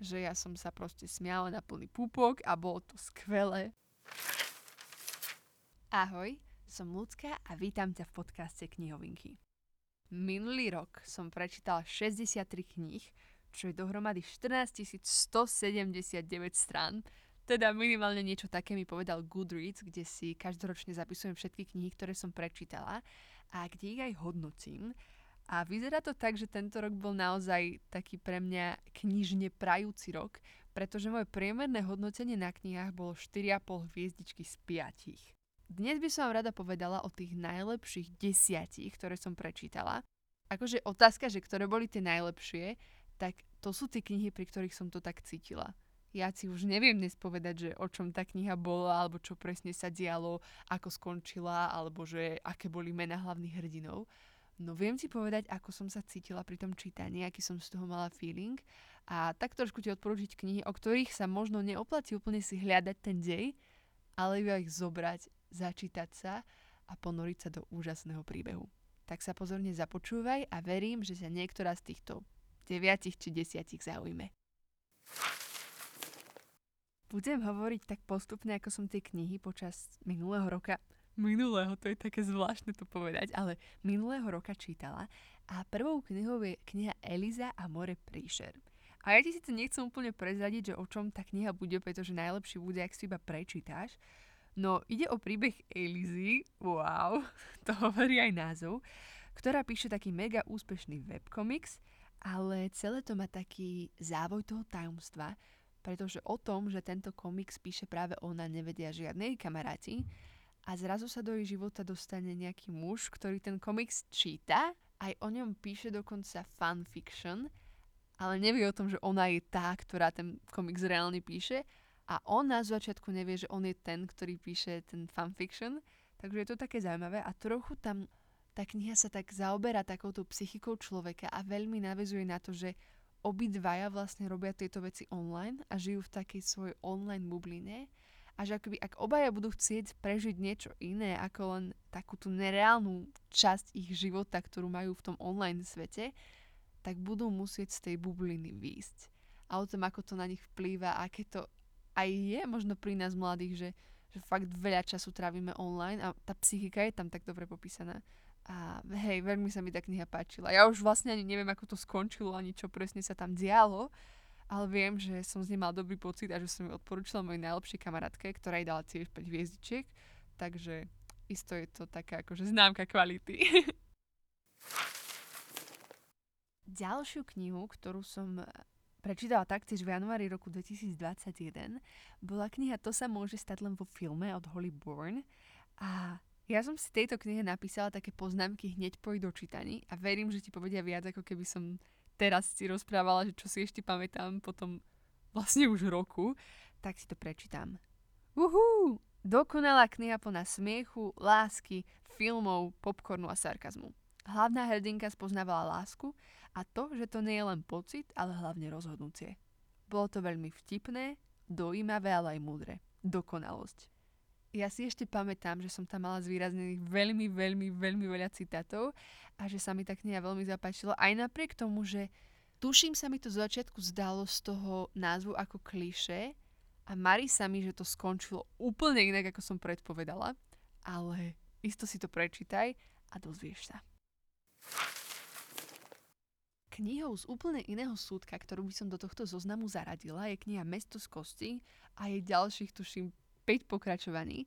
že ja som sa proste smiala na plný púpok a bolo to skvelé. Ahoj, som Lucka a vítam ťa v podcaste Knihovinky. Minulý rok som prečítala 63 kníh, čo je dohromady 14 179 strán, teda minimálne niečo také mi povedal Goodreads, kde si každoročne zapisujem všetky knihy, ktoré som prečítala a kde ich aj hodnotím. A vyzerá to tak, že tento rok bol naozaj taký pre mňa knižne prajúci rok, pretože moje priemerné hodnotenie na knihách bolo 4,5 hviezdičky z 5. Dnes by som vám rada povedala o tých najlepších desiatich, ktoré som prečítala. Akože otázka, že ktoré boli tie najlepšie, tak to sú tie knihy, pri ktorých som to tak cítila. Ja si už neviem dnes povedať, že o čom tá kniha bola, alebo čo presne sa dialo, ako skončila, alebo že aké boli mena hlavných hrdinov No viem ti povedať, ako som sa cítila pri tom čítaní, aký som z toho mala feeling a tak trošku ti odporúčiť knihy, o ktorých sa možno neoplatí úplne si hľadať ten dej, ale iba ich zobrať, začítať sa a ponoriť sa do úžasného príbehu. Tak sa pozorne započúvaj a verím, že sa niektorá z týchto deviatich či desiatich zaujme. Budem hovoriť tak postupne, ako som tie knihy počas minulého roka minulého, to je také zvláštne to povedať, ale minulého roka čítala a prvou knihou je kniha Eliza a more príšer. A ja ti to nechcem úplne prezradiť, že o čom tá kniha bude, pretože najlepšie bude, ak si iba prečítáš. No, ide o príbeh Elizy, wow, to hovorí aj názov, ktorá píše taký mega úspešný webkomiks, ale celé to má taký závoj toho tajomstva, pretože o tom, že tento komiks píše práve ona, nevedia žiadnej kamaráti a zrazu sa do jej života dostane nejaký muž, ktorý ten komiks číta, aj o ňom píše dokonca fanfiction, ale nevie o tom, že ona je tá, ktorá ten komiks reálne píše. A ona z začiatku nevie, že on je ten, ktorý píše ten fanfiction, takže je to také zaujímavé a trochu tam tá kniha sa tak zaoberá takouto psychikou človeka a veľmi navezuje na to, že obidvaja vlastne robia tieto veci online a žijú v takej svojej online bubline a že akoby ak obaja budú chcieť prežiť niečo iné ako len takú tú nereálnu časť ich života, ktorú majú v tom online svete, tak budú musieť z tej bubliny výjsť. A o tom, ako to na nich vplýva, aké to aj je možno pri nás mladých, že, že fakt veľa času trávime online a tá psychika je tam tak dobre popísaná. A hej, veľmi sa mi tá kniha páčila. Ja už vlastne ani neviem, ako to skončilo, ani čo presne sa tam dialo, ale viem, že som z nej mal dobrý pocit a že som ju odporúčila mojej najlepšej kamarátke, ktorá jej dala tiež 5 hviezdičiek, takže isto je to taká akože známka kvality. Ďalšiu knihu, ktorú som prečítala taktiež v januári roku 2021, bola kniha To sa môže stať len vo filme od Holly Bourne a ja som si tejto knihe napísala také poznámky hneď po dočítaní a verím, že ti povedia viac, ako keby som teraz si rozprávala, že čo si ešte pamätám potom vlastne už roku, tak si to prečítam. Uhú! Dokonalá kniha plná smiechu, lásky, filmov, popcornu a sarkazmu. Hlavná hrdinka spoznávala lásku a to, že to nie je len pocit, ale hlavne rozhodnutie. Bolo to veľmi vtipné, dojímavé, ale aj múdre. Dokonalosť. Ja si ešte pamätám, že som tam mala zvýraznených veľmi, veľmi, veľmi veľa citátov a že sa mi tá kniha veľmi zapáčila. Aj napriek tomu, že tuším sa mi to z začiatku zdalo z toho názvu ako kliše a marí sa mi, že to skončilo úplne inak, ako som predpovedala, ale isto si to prečítaj a dozvieš sa. Knihou z úplne iného súdka, ktorú by som do tohto zoznamu zaradila, je kniha Mesto z kosti a jej ďalších, tuším, 5 pokračovaní.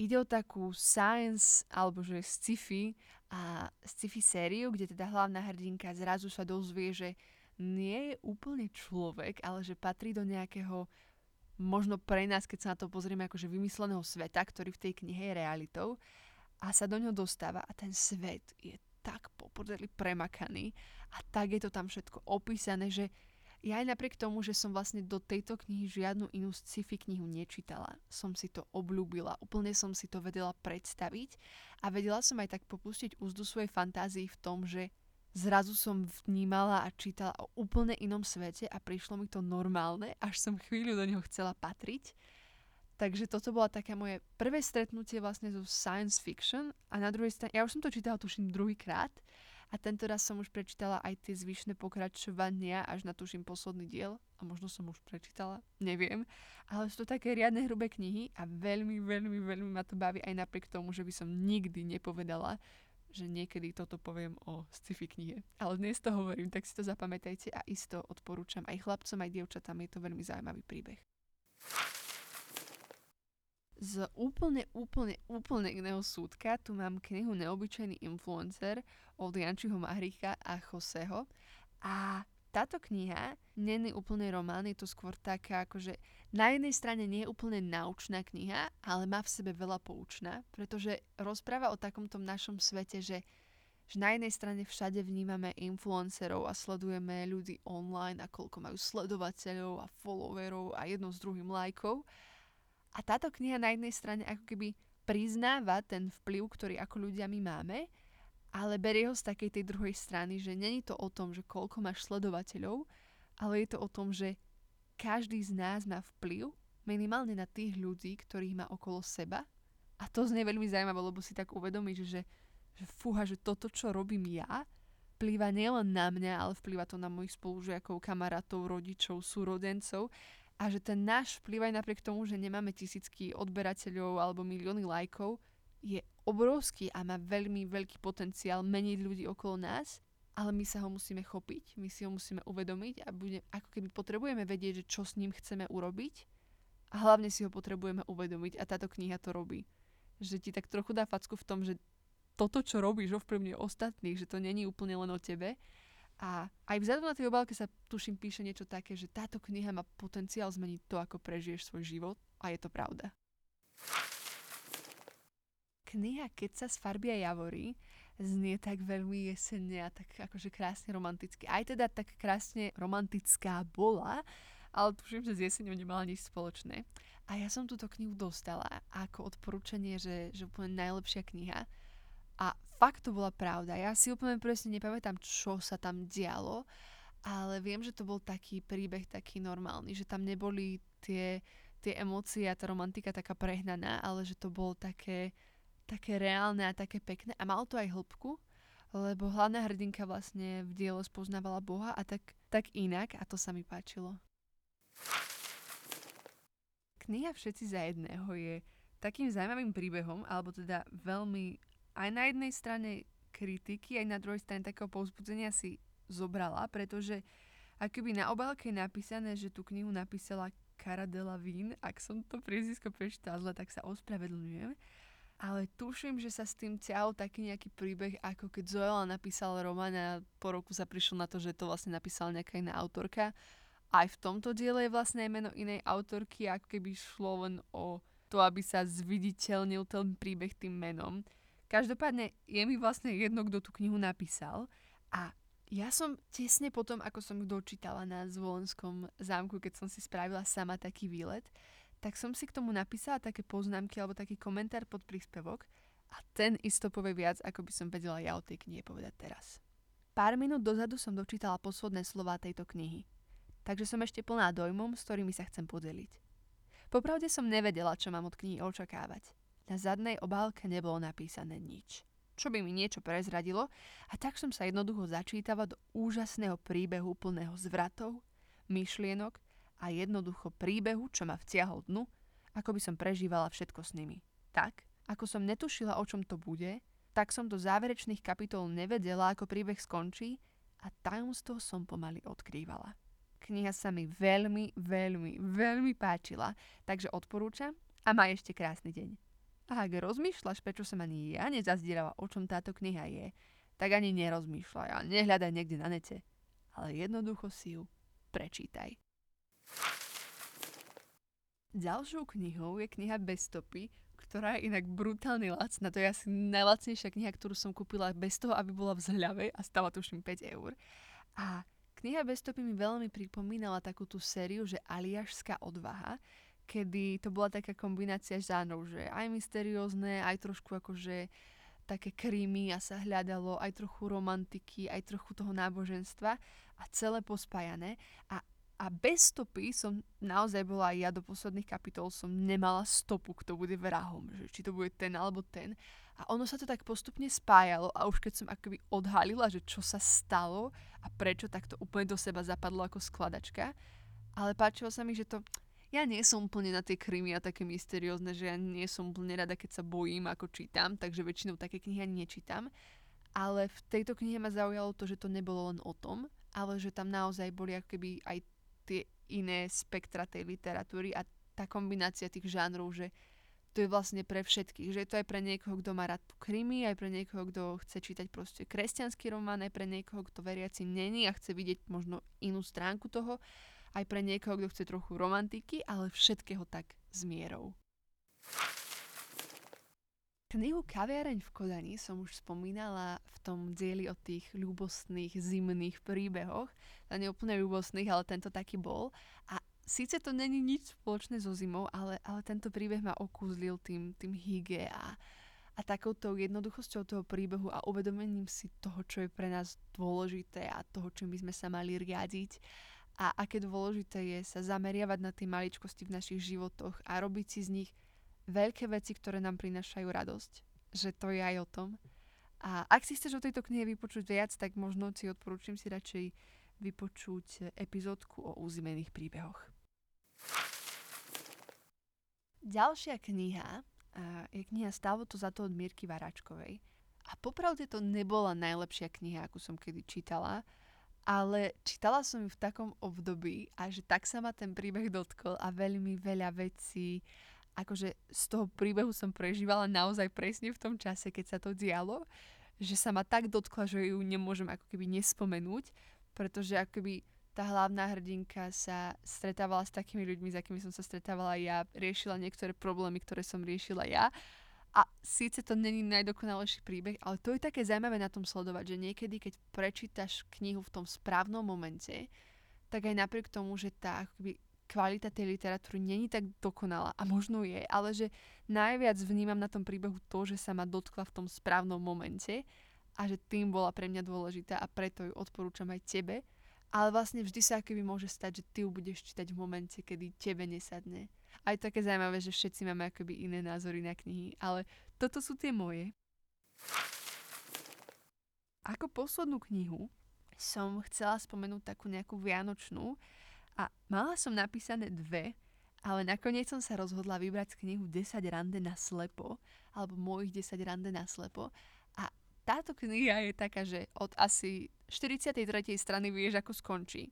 Ide o takú science alebo že sci-fi a sci-fi sériu, kde teda hlavná hrdinka zrazu sa dozvie, že nie je úplne človek, ale že patrí do nejakého možno pre nás, keď sa na to pozrieme akože vymysleného sveta, ktorý v tej knihe je realitou a sa do ňoho dostáva a ten svet je tak poprdeli premakaný a tak je to tam všetko opísané, že ja aj napriek tomu, že som vlastne do tejto knihy žiadnu inú sci-fi knihu nečítala, som si to obľúbila, úplne som si to vedela predstaviť a vedela som aj tak popustiť úzdu svojej fantázii v tom, že zrazu som vnímala a čítala o úplne inom svete a prišlo mi to normálne, až som chvíľu do neho chcela patriť. Takže toto bola také moje prvé stretnutie vlastne so science fiction a na druhej strane, ja už som to čítala tuším druhýkrát a tento raz som už prečítala aj tie zvyšné pokračovania až na tuším posledný diel. A možno som už prečítala, neviem, ale sú to také riadne hrubé knihy a veľmi, veľmi, veľmi ma to baví aj napriek tomu, že by som nikdy nepovedala, že niekedy toto poviem o sci-fi knihe. Ale dnes to hovorím, tak si to zapamätajte a isto odporúčam aj chlapcom, aj dievčatám, je to veľmi zaujímavý príbeh. Z úplne, úplne, úplne iného súdka tu mám knihu Neobyčajný influencer od Jančiho Mahrika a Joseho. A táto kniha je úplne román, je to skôr taká akože na jednej strane nie je úplne naučná kniha, ale má v sebe veľa poučná, pretože rozpráva o takomto našom svete, že, že na jednej strane všade vnímame influencerov a sledujeme ľudí online a koľko majú sledovateľov a followerov a jedno s druhým lajkov a táto kniha na jednej strane ako keby priznáva ten vplyv, ktorý ako ľudia my máme, ale berie ho z takej tej druhej strany, že není to o tom, že koľko máš sledovateľov, ale je to o tom, že každý z nás má vplyv minimálne na tých ľudí, ktorých má okolo seba. A to znie veľmi zaujímavé, lebo si tak uvedomíš, že, že fúha, že toto, čo robím ja, vplýva nielen na mňa, ale vplýva to na mojich spolužiakov, kamarátov, rodičov, súrodencov a že ten náš vplyv aj napriek tomu, že nemáme tisícky odberateľov alebo milióny lajkov, je obrovský a má veľmi veľký potenciál meniť ľudí okolo nás, ale my sa ho musíme chopiť, my si ho musíme uvedomiť a bude, ako keby potrebujeme vedieť, že čo s ním chceme urobiť a hlavne si ho potrebujeme uvedomiť a táto kniha to robí. Že ti tak trochu dá facku v tom, že toto, čo robíš, ovplyvňuje ostatných, že to není úplne len o tebe a aj vzhľadom na tej obálke sa tuším píše niečo také, že táto kniha má potenciál zmeniť to, ako prežiješ svoj život a je to pravda. Kniha Keď sa z farby a javorí znie tak veľmi jesenne a tak akože krásne romanticky. Aj teda tak krásne romantická bola, ale tuším, že s jeseňou nemala nič spoločné. A ja som túto knihu dostala ako odporúčanie, že, že úplne najlepšia kniha. A fakt to bola pravda. Ja si úplne presne nepamätám, čo sa tam dialo, ale viem, že to bol taký príbeh taký normálny, že tam neboli tie, tie emócie a tá romantika taká prehnaná, ale že to bolo také, také reálne a také pekné. A malo to aj hĺbku, lebo hlavná hrdinka vlastne v diele spoznávala Boha a tak, tak inak a to sa mi páčilo. Kniha Všetci za jedného je takým zaujímavým príbehom, alebo teda veľmi aj na jednej strane kritiky, aj na druhej strane takého povzbudzenia si zobrala, pretože akoby na obálke je napísané, že tú knihu napísala Cara Delevingne, ak som to priezvisko prečítala zle, tak sa ospravedlňujem. Ale tuším, že sa s tým ťahol taký nejaký príbeh, ako keď Zoela napísala román a po roku sa prišlo na to, že to vlastne napísala nejaká iná autorka. Aj v tomto diele je vlastne meno inej autorky, ako keby šlo len o to, aby sa zviditeľnil ten príbeh tým menom. Každopádne je mi vlastne jedno, kto tú knihu napísal a ja som tesne potom, ako som dočítala na Zvolenskom zámku, keď som si spravila sama taký výlet, tak som si k tomu napísala také poznámky alebo taký komentár pod príspevok a ten isto povie viac, ako by som vedela ja o tej knihe povedať teraz. Pár minút dozadu som dočítala posledné slová tejto knihy, takže som ešte plná dojmom, s ktorými sa chcem podeliť. Popravde som nevedela, čo mám od knihy očakávať. Na zadnej obálke nebolo napísané nič, čo by mi niečo prezradilo a tak som sa jednoducho začítala do úžasného príbehu plného zvratov, myšlienok a jednoducho príbehu, čo ma vtiahol dnu, ako by som prežívala všetko s nimi. Tak, ako som netušila, o čom to bude, tak som do záverečných kapitol nevedela, ako príbeh skončí a tajomstvo som pomaly odkrývala. Kniha sa mi veľmi, veľmi, veľmi páčila, takže odporúčam a maj ešte krásny deň. A ak rozmýšľaš, prečo som ani ja nezazdierala, o čom táto kniha je, tak ani nerozmýšľaj a nehľadaj niekde na nete, ale jednoducho si ju prečítaj. Ďalšou knihou je kniha Bez stopy, ktorá je inak brutálne lacná. To je asi najlacnejšia kniha, ktorú som kúpila bez toho, aby bola v zhľave a stala tuším 5 eur. A kniha Bez stopy mi veľmi pripomínala takú tú sériu, že Aliašská odvaha, kedy to bola taká kombinácia žánrov, že aj mysteriózne, aj trošku akože také krímy a sa hľadalo aj trochu romantiky, aj trochu toho náboženstva a celé pospájané. A A bez stopy som naozaj bola ja do posledných kapitol som nemala stopu, kto bude vrahom, že či to bude ten alebo ten. A ono sa to tak postupne spájalo a už keď som akoby odhalila, že čo sa stalo a prečo, tak to úplne do seba zapadlo ako skladačka. Ale páčilo sa mi, že to... Ja nie som úplne na tie krymy a také mysteriózne, že ja nie som úplne rada, keď sa bojím, ako čítam, takže väčšinou také knihy ani nečítam. Ale v tejto knihe ma zaujalo to, že to nebolo len o tom, ale že tam naozaj boli akoby aj tie iné spektra tej literatúry a tá kombinácia tých žánrov, že to je vlastne pre všetkých, že je to aj pre niekoho, kto má rád krimi, aj pre niekoho, kto chce čítať proste kresťanský román, aj pre niekoho, kto veriaci není a chce vidieť možno inú stránku toho, aj pre niekoho, kto chce trochu romantiky, ale všetkého tak s mierou. Knihu Kaviareň v Kodani som už spomínala v tom dieli o tých ľubostných zimných príbehoch. To nie úplne ľubostných, ale tento taký bol. A síce to není nič spoločné so zimou, ale, ale tento príbeh ma okúzlil tým, tým hygge a, a takouto jednoduchosťou toho príbehu a uvedomením si toho, čo je pre nás dôležité a toho, čím by sme sa mali riadiť a aké dôležité je sa zameriavať na tie maličkosti v našich životoch a robiť si z nich veľké veci, ktoré nám prinášajú radosť. Že to je aj o tom. A ak si chceš o tejto knihe vypočuť viac, tak možno si odporúčam si radšej vypočuť epizódku o úzimených príbehoch. Ďalšia kniha je kniha Stalo to za to od Mírky Varačkovej. A popravde to nebola najlepšia kniha, akú som kedy čítala, ale čítala som ju v takom období a že tak sa ma ten príbeh dotkol a veľmi veľa vecí akože z toho príbehu som prežívala naozaj presne v tom čase, keď sa to dialo, že sa ma tak dotkla, že ju nemôžem ako keby nespomenúť, pretože akoby tá hlavná hrdinka sa stretávala s takými ľuďmi, s akými som sa stretávala ja, riešila niektoré problémy, ktoré som riešila ja. A síce to není najdokonalejší príbeh, ale to je také zaujímavé na tom sledovať, že niekedy, keď prečítaš knihu v tom správnom momente, tak aj napriek tomu, že tá akoby kvalita tej literatúry není tak dokonalá a možno je, ale že najviac vnímam na tom príbehu to, že sa ma dotkla v tom správnom momente a že tým bola pre mňa dôležitá a preto ju odporúčam aj tebe. Ale vlastne vždy sa akoby môže stať, že ty ju budeš čítať v momente, kedy tebe nesadne. A je také zaujímavé, že všetci máme akoby iné názory na knihy, ale toto sú tie moje. Ako poslednú knihu som chcela spomenúť takú nejakú vianočnú, a mala som napísané dve, ale nakoniec som sa rozhodla vybrať knihu 10 rande na slepo, alebo mojich 10 rande na slepo. A táto kniha je taká, že od asi 43. strany vieš, ako skončí.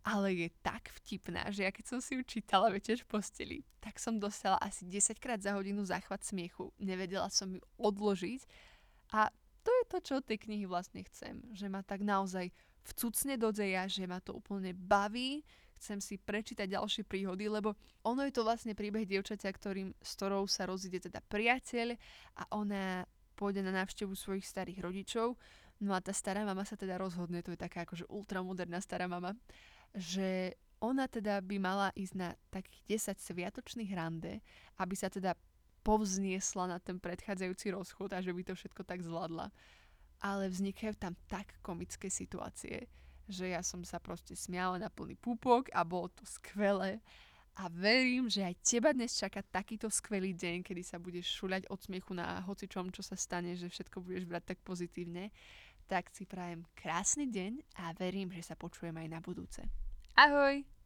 Ale je tak vtipná, že ja keď som si ju čítala večer v posteli, tak som dostala asi 10 krát za hodinu záchvat smiechu. Nevedela som ju odložiť a to je to, čo od tej knihy vlastne chcem. Že ma tak naozaj vcucne do deja, že ma to úplne baví, chcem si prečítať ďalšie príhody, lebo ono je to vlastne príbeh dievčaťa, ktorým, s ktorou sa rozíde teda priateľ a ona pôjde na návštevu svojich starých rodičov. No a tá stará mama sa teda rozhodne, to je taká akože ultramoderná stará mama, že ona teda by mala ísť na takých 10 sviatočných rande, aby sa teda povzniesla na ten predchádzajúci rozchod a že by to všetko tak zvládla. Ale vznikajú tam tak komické situácie, že ja som sa proste smiala na plný púpok a bolo to skvelé. A verím, že aj teba dnes čaká takýto skvelý deň, kedy sa budeš šuľať od smiechu na hocičom, čo sa stane, že všetko budeš brať tak pozitívne. Tak si prajem krásny deň a verím, že sa počujem aj na budúce. Ahoj!